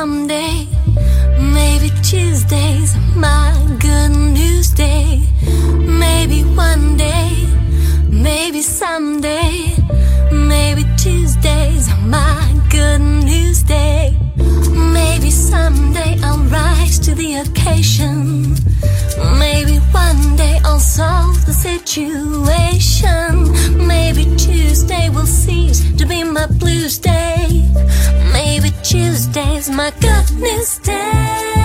someday. Maybe Tuesday's my good news day. Maybe one day, maybe someday. Maybe Tuesday's my good news day. Maybe someday I'll rise to the occasion. Maybe one day I'll solve the situation. Maybe Tuesday will cease to be my blues day. Tuesday's my goodness day.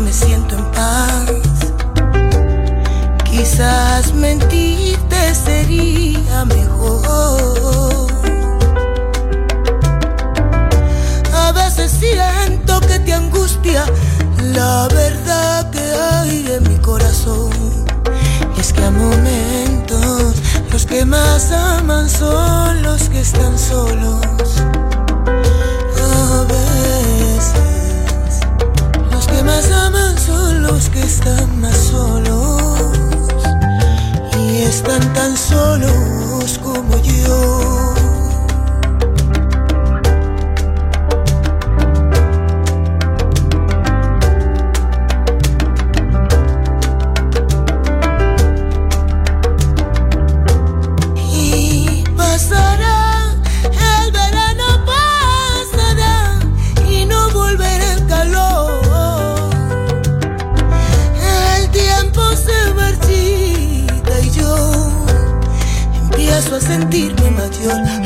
Me siento en paz. Quizás mentirte sería mejor. A veces siento que te angustia la verdad que hay en mi corazón. Y es que a momentos los que más aman son los que están solos. Más aman son los que están más solos. Y están tan solos como yo. Señor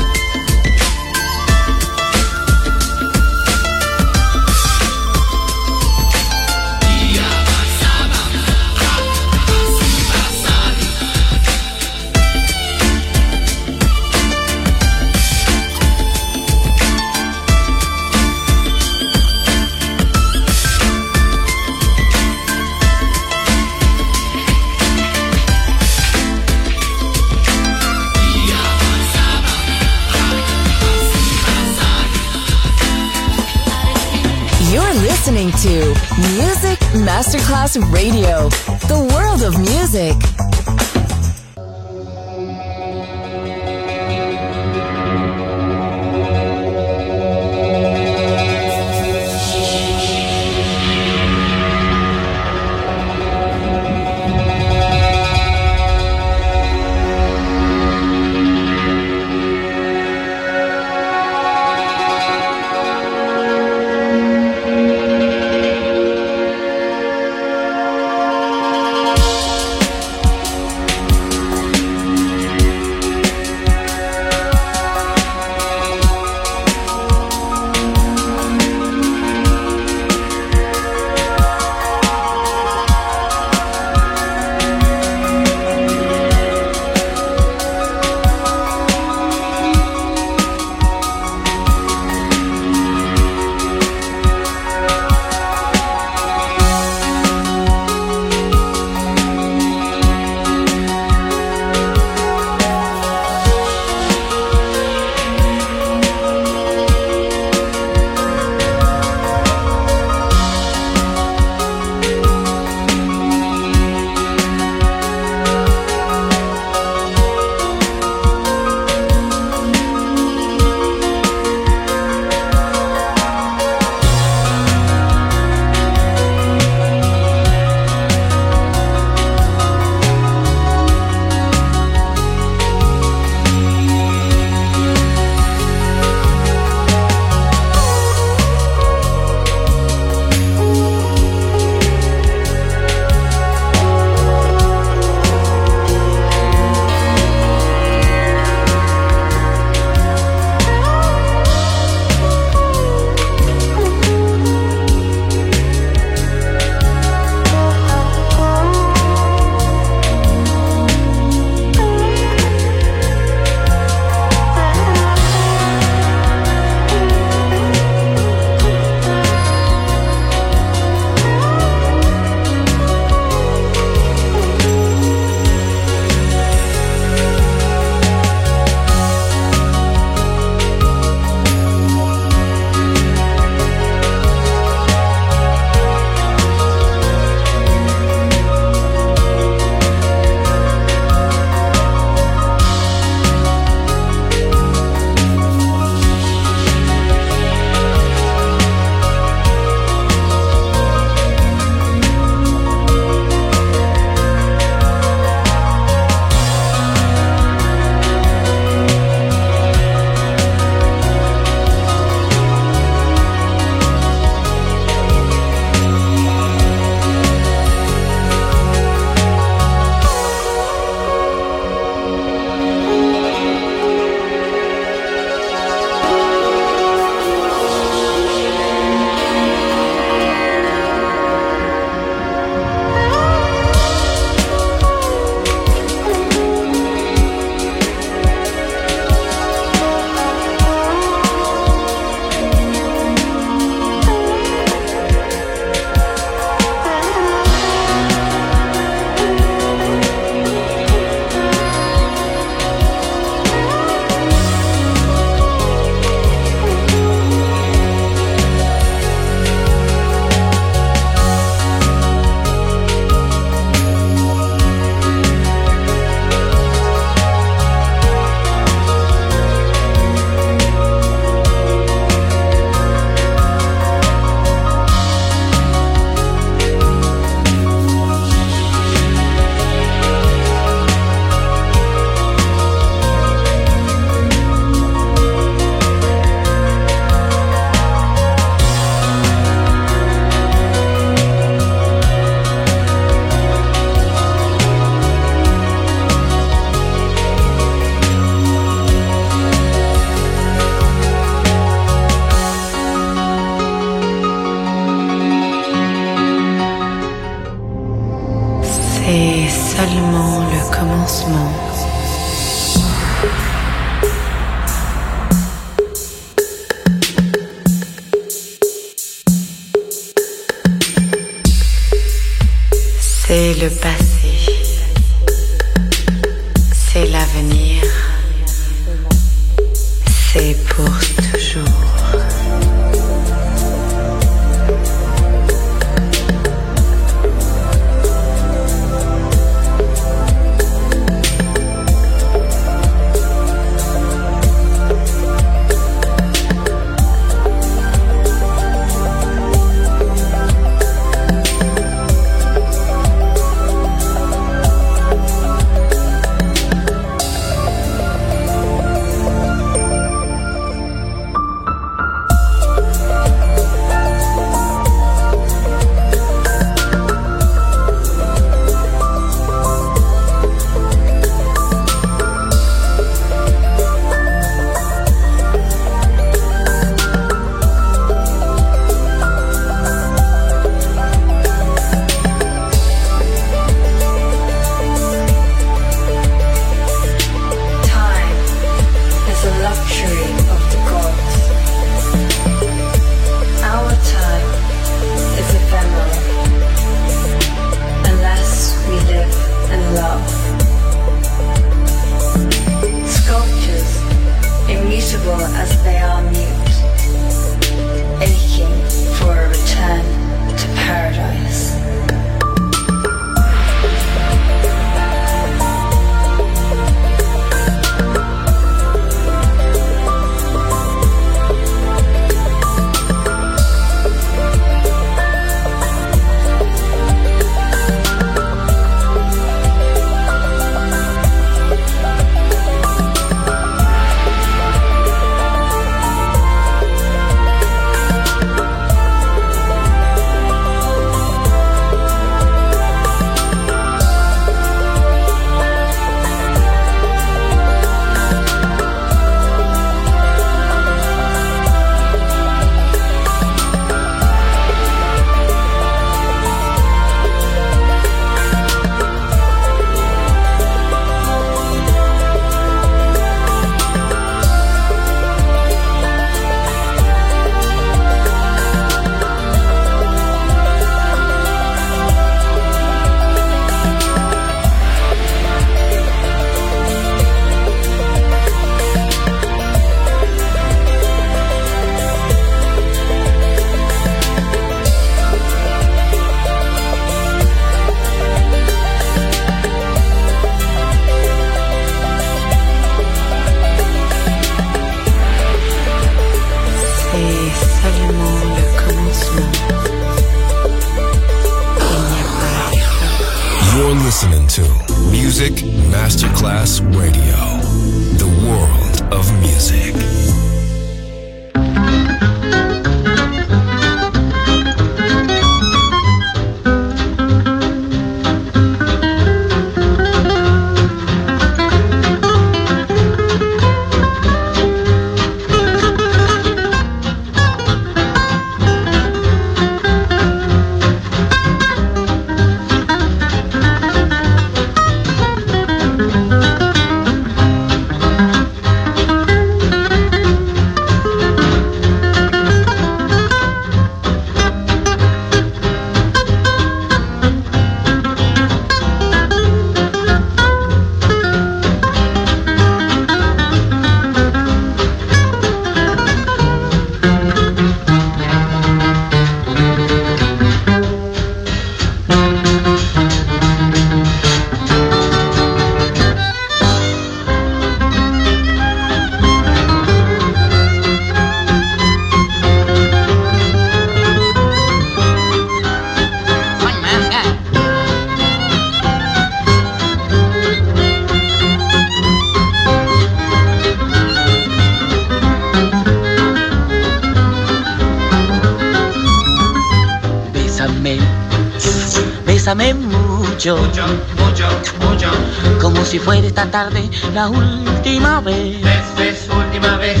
tarde la última vez. Ves, última vez.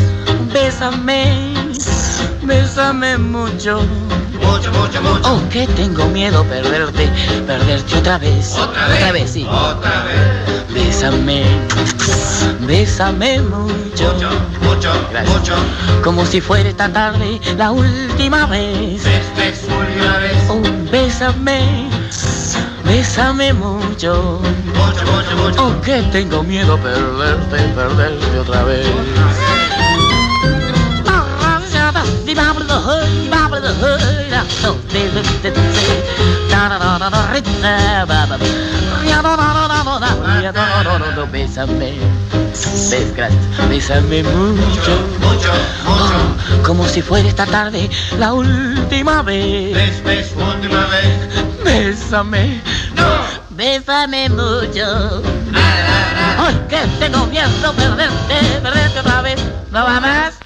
Bésame, bésame mucho. Mucho, mucho, mucho. Oh, que tengo miedo perderte, perderte otra vez. Otra vez. Otra vez, sí. Otra vez. Bésame, bésame mucho. Mucho, mucho, mucho. Como si fuera esta tarde la última vez. Ves, última vez. Oh, bésame Bésame mucho. Mucho, mucho, mucho. Aunque tengo miedo perderte, perderte otra vez. Bésame, bésame mucho, mucho, mucho, como si fuera esta tarde la última vez. Ves, ves, última vez. Bésame, Bésame mucho. Ay, que tengo miedo perderte, perderte otra vez. ¿No va más?